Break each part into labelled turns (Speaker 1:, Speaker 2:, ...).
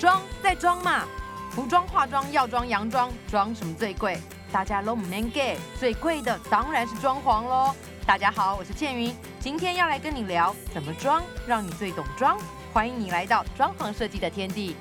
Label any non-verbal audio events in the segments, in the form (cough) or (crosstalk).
Speaker 1: 装再装嘛，服装、化妆、药妆、洋装，装什么最贵？大家都唔能给，最贵的当然是装潢喽。大家好，我是倩云，今天要来跟你聊怎么装，让你最懂装。欢迎你来到装潢设计的天地。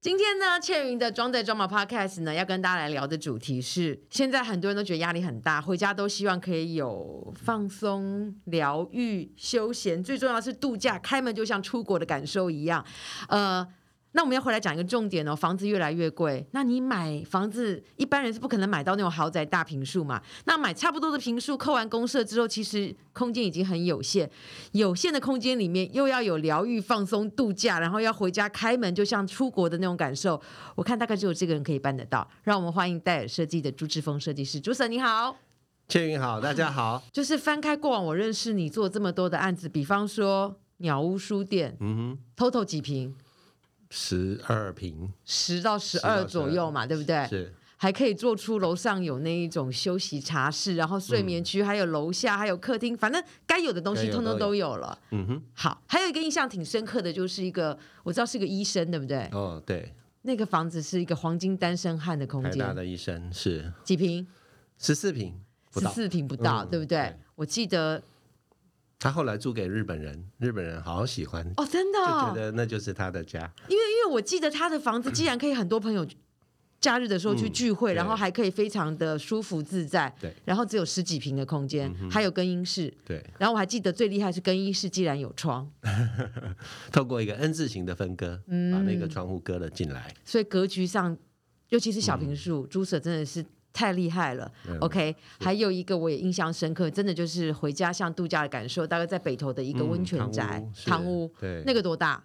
Speaker 1: 今天呢，倩云的装在装嘛 Podcast 呢，要跟大家来聊的主题是：现在很多人都觉得压力很大，回家都希望可以有放松、疗愈、休闲，最重要是度假，开门就像出国的感受一样。呃。那我们要回来讲一个重点哦，房子越来越贵，那你买房子，一般人是不可能买到那种豪宅大平数嘛。那买差不多的平数，扣完公社之后，其实空间已经很有限。有限的空间里面，又要有疗愈、放松、度假，然后要回家开门，就像出国的那种感受。我看大概只有这个人可以办得到。让我们欢迎戴尔设计的朱志峰设计师，朱 Sir 你好，
Speaker 2: 倩云好，大家好。(laughs)
Speaker 1: 就是翻开过往我认识你做这么多的案子，比方说鸟屋书店，嗯哼，total 几平？
Speaker 2: 十二平，
Speaker 1: 十到十二左右嘛，对不对？
Speaker 2: 是，
Speaker 1: 还可以做出楼上有那一种休息茶室，然后睡眠区，还有楼下还有客厅，反正该有的东西通通都有了。嗯哼，好，还有一个印象挺深刻的就是一个，我知道是个医生，对不对？
Speaker 2: 哦，对，
Speaker 1: 那个房子是一个黄金单身汉的空间，
Speaker 2: 大的医生是
Speaker 1: 几平？
Speaker 2: 十四平，
Speaker 1: 十四平不到，对不对？我记得。
Speaker 2: 他后来租给日本人，日本人好喜欢
Speaker 1: 哦，真的
Speaker 2: 就觉得那就是他的家。
Speaker 1: 因为因为我记得他的房子，既然可以很多朋友假日的时候去聚会，然后还可以非常的舒服自在，
Speaker 2: 对。
Speaker 1: 然后只有十几平的空间，还有更衣室，
Speaker 2: 对。
Speaker 1: 然后我还记得最厉害是更衣室既然有窗，(laughs)
Speaker 2: 透过一个 N 字形的分割，把那个窗户割了进来。
Speaker 1: 所以格局上，尤其是小平数，朱舍真的是。太厉害了，OK。还有一个我也印象深刻，真的就是回家像度假的感受。大概在北投的一个温泉宅堂屋，
Speaker 2: 对，
Speaker 1: 那个多大？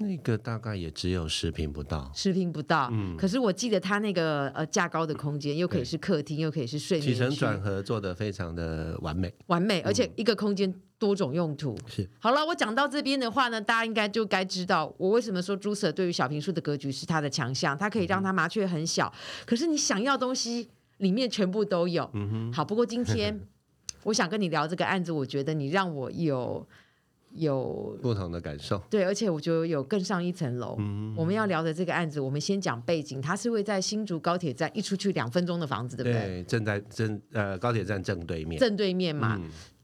Speaker 2: 那个大概也只有十平不到，
Speaker 1: 十平不到。嗯，可是我记得它那个呃架高的空间，又可以是客厅，又可以是睡眠
Speaker 2: 起承转合做的非常的完美，
Speaker 1: 完美，而且一个空间。多种用途。
Speaker 2: 是。
Speaker 1: 好了，我讲到这边的话呢，大家应该就该知道我为什么说朱 Sir 对于小平数的格局是他的强项，它可以让它麻雀很小，可是你想要东西里面全部都有。嗯哼，好，不过今天 (laughs) 我想跟你聊这个案子，我觉得你让我有有
Speaker 2: 不同的感受，
Speaker 1: 对，而且我觉得有更上一层楼。嗯，我们要聊的这个案子，我们先讲背景，它是位在新竹高铁站一出去两分钟的房子，对不对？
Speaker 2: 对，正在正呃高铁站正对面，
Speaker 1: 正对面嘛。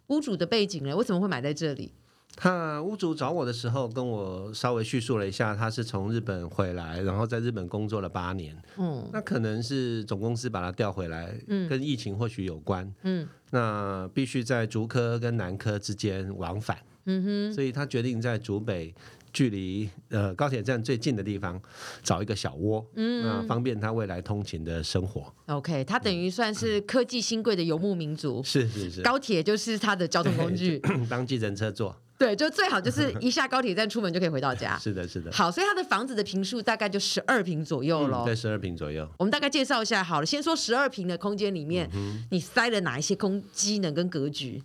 Speaker 1: 屋主的背景呢？为什么会买在这里？
Speaker 2: 他屋主找我的时候，跟我稍微叙述了一下，他是从日本回来，然后在日本工作了八年。嗯，那可能是总公司把他调回来，嗯，跟疫情或许有关。嗯，那必须在竹科跟南科之间往返。嗯哼，所以他决定在竹北。距离呃高铁站最近的地方找一个小窝，嗯，那方便他未来通勤的生活。
Speaker 1: OK，他等于算是科技新贵的游牧民族，
Speaker 2: 是是是，
Speaker 1: 高铁就是他的交通工具，(coughs)
Speaker 2: 当计程车坐。
Speaker 1: 对，就最好就是 (laughs) 一下高铁站出门就可以回到家。
Speaker 2: 是的，是的。
Speaker 1: 好，所以他的房子的平数大概就十二平左右喽。
Speaker 2: 对，十二平左右。
Speaker 1: 我们大概介绍一下好了，先说十二平的空间里面，你塞了哪一些空机能跟格局？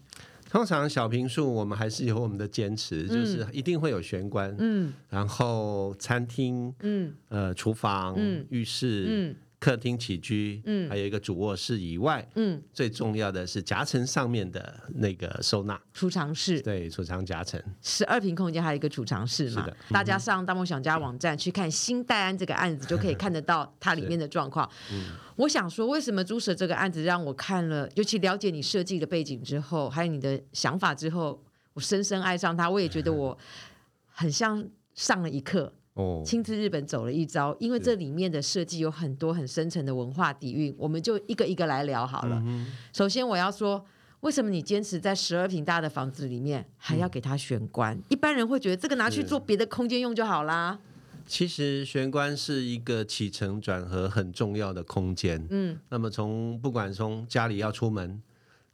Speaker 2: 通常小平数，我们还是有我们的坚持，就是一定会有玄关，嗯，然后餐厅，嗯，呃，厨房，嗯，浴室，嗯。客厅起居，嗯，还有一个主卧室以外，嗯，最重要的是夹层上面的那个收纳
Speaker 1: 储藏室，
Speaker 2: 对，储藏夹层，
Speaker 1: 十二平空间还有一个储藏室嘛？大家上大梦想家网站去看新戴安这个案子，就可以看得到它里面的状况。我想说，为什么朱舍这个案子让我看了，尤其了解你设计的背景之后，还有你的想法之后，我深深爱上它。我也觉得我很像上了一课。亲自日本走了一遭，因为这里面的设计有很多很深层的文化底蕴，我们就一个一个来聊好了。首先我要说，为什么你坚持在十二平大的房子里面还要给它玄关？一般人会觉得这个拿去做别的空间用就好啦。
Speaker 2: 其实玄关是一个起承转合很重要的空间。嗯，那么从不管从家里要出门。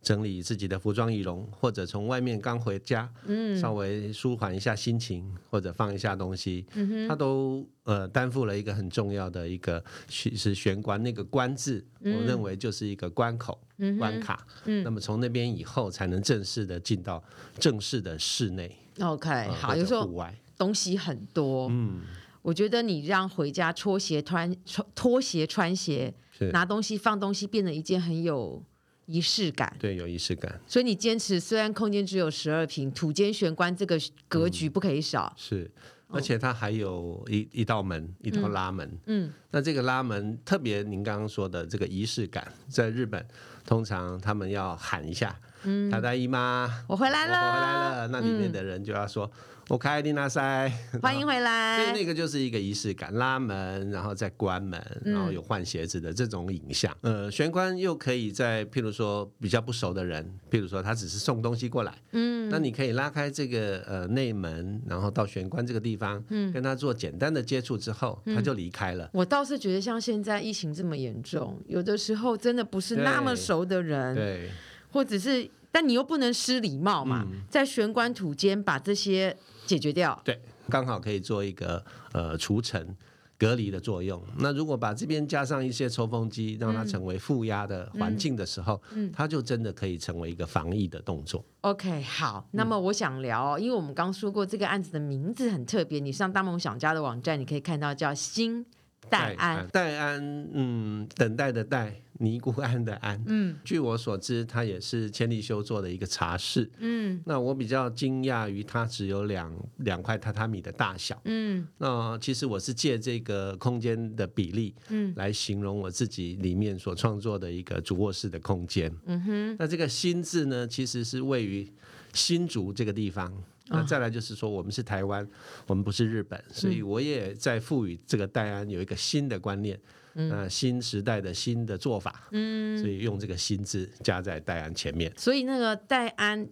Speaker 2: 整理自己的服装仪容，或者从外面刚回家，嗯，稍微舒缓一下心情，或者放一下东西，嗯他都呃担负了一个很重要的一个是玄关那个关字，我认为就是一个关口关卡，嗯，那么从那边以后才能正式的进到正式的室内。
Speaker 1: OK，好，有时候东西很多，嗯，我觉得你让回家脱鞋穿穿拖鞋穿鞋拿东西放东西变成一件很有。仪式感。
Speaker 2: 对，有仪式感。
Speaker 1: 所以你坚持，虽然空间只有十二平，土间玄关这个格局不可以少。
Speaker 2: 是，而且它还有一一道门，一道拉门。
Speaker 1: 嗯，
Speaker 2: 那这个拉门特别，您刚刚说的这个仪式感，在日本通常他们要喊一下，嗯，大大姨妈，
Speaker 1: 我回来了
Speaker 2: 我回来
Speaker 1: 了，
Speaker 2: 了，那里面的人就要说。我开丽娜塞，(laughs)
Speaker 1: 欢迎回来。
Speaker 2: 所以。那个就是一个仪式感，拉门，然后再关门，然后有换鞋子的这种影像。呃，玄关又可以在譬如说比较不熟的人，譬如说他只是送东西过来，嗯，那你可以拉开这个呃内门，然后到玄关这个地方，嗯，跟他做简单的接触之后，他就离开了。
Speaker 1: 我倒是觉得，像现在疫情这么严重，有的时候真的不是那么熟的人，
Speaker 2: 对，
Speaker 1: 或者是，但你又不能失礼貌嘛，在玄关土间把这些解决掉。
Speaker 2: 对，刚好可以做一个呃除尘。隔离的作用。那如果把这边加上一些抽风机，让它成为负压的环境的时候，嗯它就真的可以成为一个防疫的动作。
Speaker 1: OK，好，那么我想聊哦，因为我们刚说过这个案子的名字很特别，你上大梦想家的网站，你可以看到叫新戴安。
Speaker 2: 戴安，嗯，等待的待，尼姑庵的庵。
Speaker 1: 嗯
Speaker 2: 据我所知，它也是千利休做的一个茶室。
Speaker 1: 嗯
Speaker 2: 那我比较惊讶于它只有两两块榻榻米的大小。
Speaker 1: 嗯
Speaker 2: 那其实我是借这个空间的比例，
Speaker 1: 嗯
Speaker 2: 来形容我自己里面所创作的一个主卧室的空间。
Speaker 1: 嗯哼，
Speaker 2: 那这个“新”字呢，其实是位于新竹这个地方。那
Speaker 1: 哦
Speaker 2: 再来就是说，我们是台湾，我们不是日本，所以我也在赋予这个戴安有一个新的观念，呃，新时代的新的做法，
Speaker 1: 嗯，
Speaker 2: 所以用这个“新”字加在戴安前面。
Speaker 1: 所以那个戴安。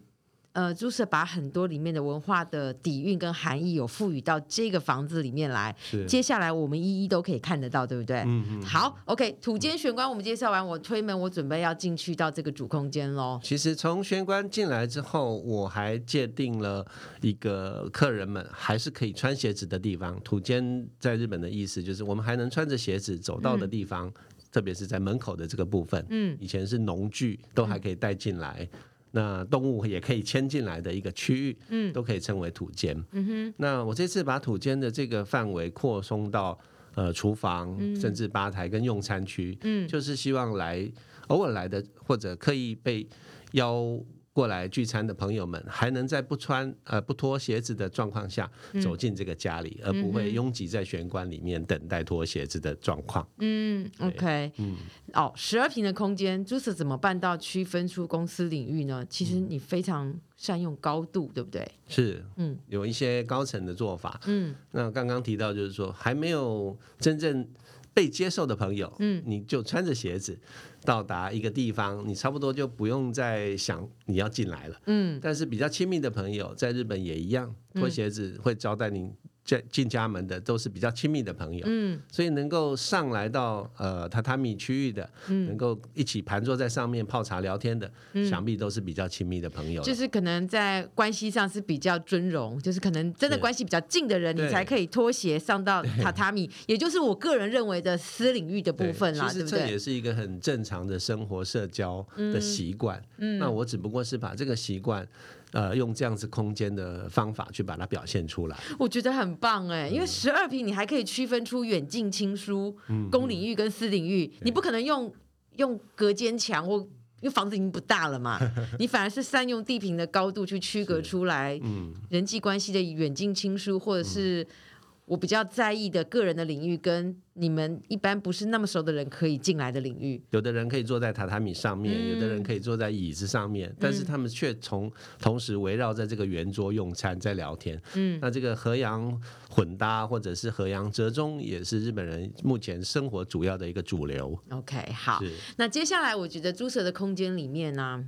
Speaker 1: 呃，把很多里面的文化的底蕴跟含义有赋予到这个房子里面来，
Speaker 2: 是
Speaker 1: 接下来我们一一都可以看得到，对不对？
Speaker 2: 嗯嗯。
Speaker 1: 好，OK，土间玄关我们介绍完，我推门，我准备要进去到这个主空间喽。
Speaker 2: 其实从玄关进来之后，我还界定了一个客人们还是可以穿鞋子的地方。土间在日本的意思就是我们还能穿着鞋子走到的地方，特别是在门口的这个部分。
Speaker 1: 嗯
Speaker 2: 以前是农具都还可以带进来，那动物也可以迁进来的一个区域，
Speaker 1: 嗯。
Speaker 2: 都可以称为土间。
Speaker 1: 嗯哼，
Speaker 2: 那我这次把土间的这个范围扩充到呃厨房，甚至吧台跟用餐区，
Speaker 1: 嗯。
Speaker 2: 就是希望来偶尔来的或者刻意被邀过来聚餐的朋友们，还能在不穿呃不脱鞋子的状况下走进这个家里，而不会拥挤在玄关里面等待脱鞋子的状况。
Speaker 1: 嗯，OK，
Speaker 2: 嗯，
Speaker 1: 哦，十二平的空间，朱 Sir 怎么办到区分出公司领域呢？其实你非常善用高度，对不对？
Speaker 2: 是，
Speaker 1: 嗯
Speaker 2: 有一些高层的做法。
Speaker 1: 嗯
Speaker 2: 那刚刚提到就是说，还没有真正被接受的朋友，
Speaker 1: 嗯
Speaker 2: 你就穿着鞋子到达一个地方，你差不多就不用再想你要进来了。
Speaker 1: 嗯
Speaker 2: 但是比较亲密的朋友，在日本也一样，脱鞋子会招待您进进家门的，都是比较亲密的朋友。
Speaker 1: 嗯
Speaker 2: 所以能够上来到呃榻榻米区域的，
Speaker 1: 嗯
Speaker 2: 能够一起盘坐在上面泡茶聊天的，想必都是比较亲密的朋友。
Speaker 1: 就是可能在关系上是比较尊荣，就是可能真的关系比较近的人，你才可以脱鞋上到榻榻米，也就是我个人认为的私领域的部分啦，对不对？
Speaker 2: 这也是一个很正常的生活社交的习惯。
Speaker 1: 嗯
Speaker 2: 那我只不过是把这个习惯，呃，用这样子空间的方法去把它表现出来。
Speaker 1: 我觉得很棒哎，
Speaker 2: 嗯
Speaker 1: 因为十二平你还可以区分出远近亲疏、公领域跟私领域，你不可能用用隔间墙或。因为房子已经不大了嘛，(laughs) 你反而是善用地平的高度去区隔出来
Speaker 2: 嗯，
Speaker 1: 人际关系的远近亲疏，或者是我比较在意的个人的领域，跟你们一般不是那么熟的人可以进来的领域。
Speaker 2: 有的人可以坐在榻榻米上面，
Speaker 1: 嗯
Speaker 2: 有的人可以坐在椅子上面，但是他们却从同时围绕在这个圆桌用餐，在聊天。
Speaker 1: 嗯，
Speaker 2: 那这个和洋混搭或者是和洋折中，也是日本人目前生活主要的一个主流。
Speaker 1: OK，好。那接下来，我觉得猪舍的空间里面呢、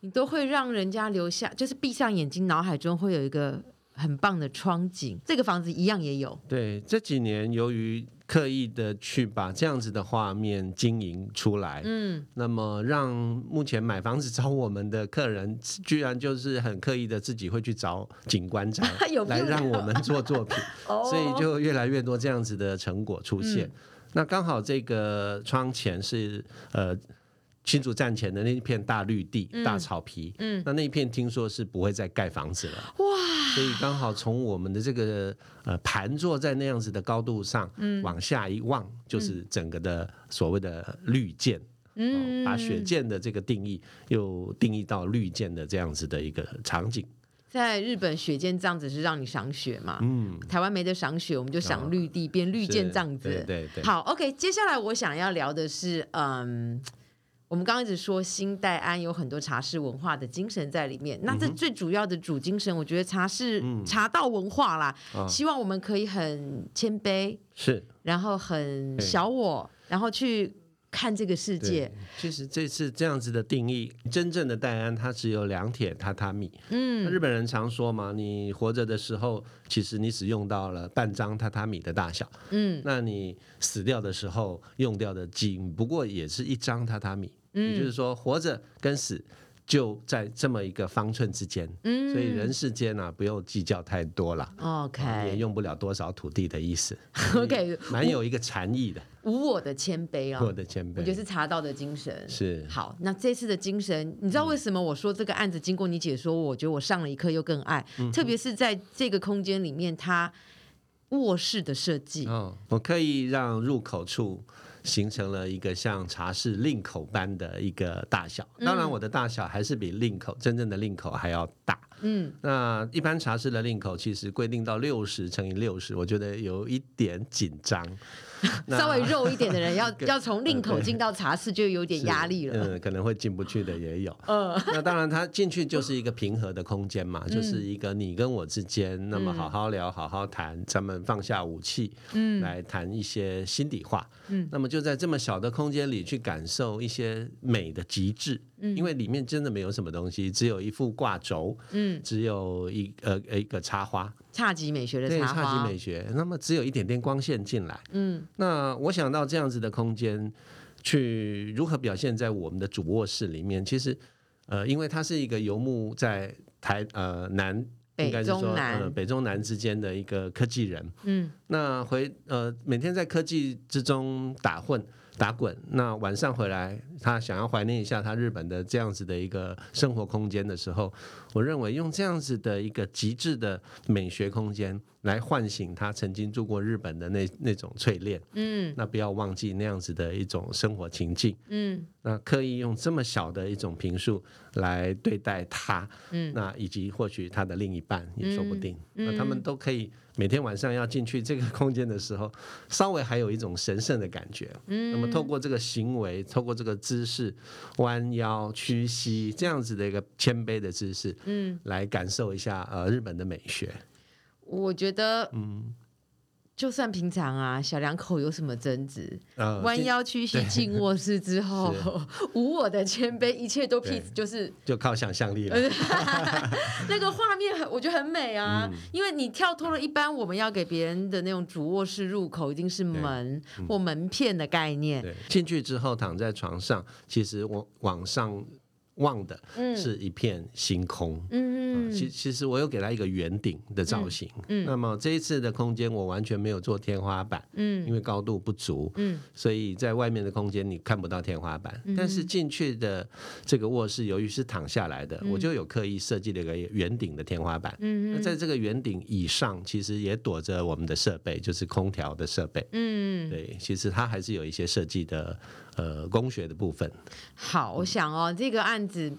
Speaker 1: 你都会让人家留下，就是闭上眼睛，脑海中会有一个很棒的窗景。这个房子一样也有，
Speaker 2: 对，这几年由于刻意的去把这样子的画面经营出来，
Speaker 1: 嗯，
Speaker 2: 那么让目前买房子找我们的客人，居然就是很刻意的自己会去找景观宅 (laughs) 来让我们做作品，(laughs)
Speaker 1: 哦
Speaker 2: 所以就越来越多这样子的成果出现。那刚好这个窗前是呃。新竹站前的那一片大绿地、大草皮，
Speaker 1: 嗯
Speaker 2: 那那一片听说是不会再盖房子了，
Speaker 1: 哇，
Speaker 2: 所以刚好从我们的这个呃盘坐在那样子的高度上，
Speaker 1: 嗯
Speaker 2: 往下一望，就是整个的所谓的绿箭。嗯，把雪见的这个定义又定义到绿箭的这样子的一个场景。
Speaker 1: 在日本，雪见这样子是让你赏雪嘛？嗯，台湾没得赏雪，我们就赏绿地，变绿箭这样子。
Speaker 2: 对对对。
Speaker 1: 好，OK，接下来我想要聊的是，嗯，我们刚刚一直说新代安有很多茶室文化的精神在里面，那这最主要的主精神，我觉得茶室茶道文化啦，希望我们可以很谦卑，
Speaker 2: 是，
Speaker 1: 然后很小我，然后去。看这个世界，
Speaker 2: 其实这次这样子的定义，真正的戴安它只有两铁榻榻米。嗯，日本人常说嘛，你活着的时候，其实你只用到了半张榻榻米的大小。嗯，那你死掉的时候用掉的仅不过也是一张榻榻米。嗯，也就是说，活着跟死。就在这么一个方寸之间，嗯，所以人世间呢，不用计较太多了
Speaker 1: ，OK，
Speaker 2: 也用不了多少土地的意思，(laughs)
Speaker 1: OK，
Speaker 2: 蛮有一个禅意的，
Speaker 1: 无我的谦卑
Speaker 2: 啊，我的谦卑，
Speaker 1: 我觉得是茶道的精神，
Speaker 2: 是
Speaker 1: 好。那这次的精神，你知道为什么我说这个案子经过你解说，我觉得我上了一课又更爱，特别是在这个空间里面，它卧室的设计，
Speaker 2: 哦，我可以让入口处。形成了一个像茶室令口般的一个大小，当然我的大小还是比令口真正的令口还要大。嗯，那一般茶室的令口其实规定到六十乘以六十，我觉得有一点紧张。(laughs)
Speaker 1: 稍微肉一点的人 (laughs) 要要从令口进到茶室就有点压力了。
Speaker 2: 嗯，可能会进不去的也有。(laughs) 嗯，那当然他进去就是一个平和的空间嘛，就是一个你跟我之间，那么好好聊，好好谈，咱们放下武器，嗯，来谈一些心底话。嗯，那么就在这么小的空间里去感受一些美的极致。嗯，因为里面真的没有什么东西，只有一副挂轴，嗯，只有一呃一个插花。
Speaker 1: 侘寂美学的插
Speaker 2: 花，侘寂美学，那么只有一点点光线进来，嗯，那我想到这样子的空间，去如何表现在我们的主卧室里面？其实，呃，因为它是一个游牧在台呃南，应该是说呃北中南之间的一个科技人，嗯，那回呃每天在科技之中打混。打滚，那晚上回来，他想要怀念一下他日本的这样子的一个生活空间的时候，我认为用这样子的一个极致的美学空间。来唤醒他曾经住过日本的那那种淬炼，嗯，那不要忘记那样子的一种生活情境，嗯，那刻意用这么小的一种评述来对待他，嗯，那以及或许他的另一半也说不定，那他们都可以每天晚上要进去这个空间的时候，(laughs) 稍微还有一种神圣的感觉，嗯，那么透过这个行为，透过这个姿势，弯腰屈膝这样子的一个谦卑的姿势，嗯，来感受一下呃日本的美学。
Speaker 1: 我觉得，嗯，就算平常啊，小两口有什么争执，弯腰屈膝进卧室之后，(laughs) 无我的谦卑，一切都 peace，就是
Speaker 2: 就靠想象力了。(laughs)
Speaker 1: 那个画面很，我觉得很美啊，因为你跳脱了一般我们要给别人的那种主卧室入口一定是门或门片的概念。
Speaker 2: 进去之后躺在床上，其实我往上。望的是一片星空。嗯，其其实我有给他一个圆顶的造型。嗯，那么这一次的空间我完全没有做天花板。嗯，因为高度不足。嗯，所以在外面的空间你看不到天花板。但是进去的这个卧室由于是躺下来的，我就有刻意设计了一个圆顶的天花板。嗯那在这个圆顶以上，其实也躲着我们的设备，就是空调的设备。嗯，对，其实它还是有一些设计的。呃，工学的部分。
Speaker 1: 好，我想哦，这个案子，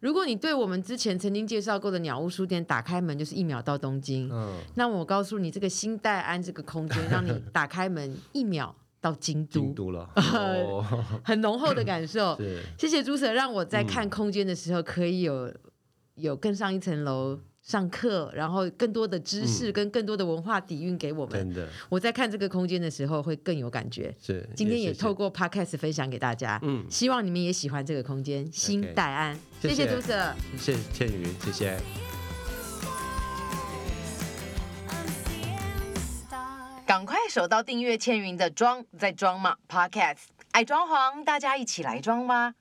Speaker 1: 如果你对我们之前曾经介绍过的鸟屋书店打开门就是一秒到东京，嗯，那我告诉你，这个新代安这个空间，让你打开门一秒到京都，
Speaker 2: 京都了，(laughs)
Speaker 1: 很浓厚的感受。(laughs) 谢谢朱 Sir，让我在看空间的时候可以有有更上一层楼。上课，然后更多的知识跟更多的文化底蕴给我们。
Speaker 2: 真的，
Speaker 1: 我在看这个空间的时候会更有感觉。
Speaker 2: 是，
Speaker 1: 今天也透过 podcast 分享给大家。嗯，希望你们也喜欢这个空间。新戴安，谢谢朱 Sir，
Speaker 2: 谢谢倩宇，谢谢。
Speaker 1: 赶快手到订阅倩云的装在装嘛 podcast，爱装潢，大家一起来装吧。